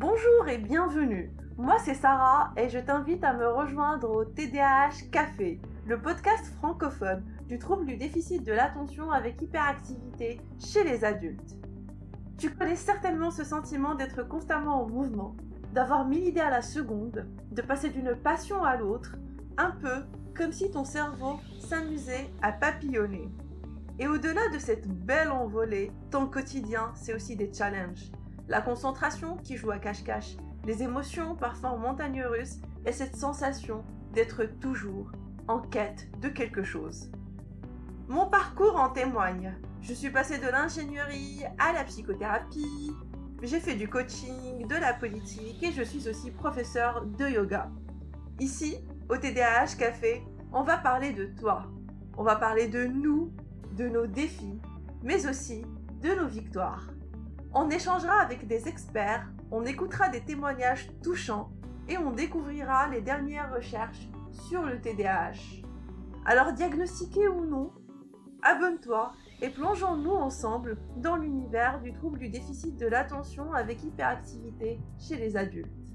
Bonjour et bienvenue. Moi c'est Sarah et je t'invite à me rejoindre au TDAH Café, le podcast francophone du trouble du déficit de l'attention avec hyperactivité chez les adultes. Tu connais certainement ce sentiment d'être constamment en mouvement, d'avoir mille idées à la seconde, de passer d'une passion à l'autre, un peu comme si ton cerveau s'amusait à papillonner. Et au-delà de cette belle envolée, ton quotidien, c'est aussi des challenges. La concentration qui joue à cache-cache, les émotions parfois en montagne russe et cette sensation d'être toujours en quête de quelque chose. Mon parcours en témoigne. Je suis passée de l'ingénierie à la psychothérapie, j'ai fait du coaching, de la politique et je suis aussi professeur de yoga. Ici, au TDAH Café, on va parler de toi. On va parler de nous, de nos défis, mais aussi de nos victoires. On échangera avec des experts, on écoutera des témoignages touchants et on découvrira les dernières recherches sur le TDAH. Alors diagnostiqué ou non, abonne-toi et plongeons-nous ensemble dans l'univers du trouble du déficit de l'attention avec hyperactivité chez les adultes.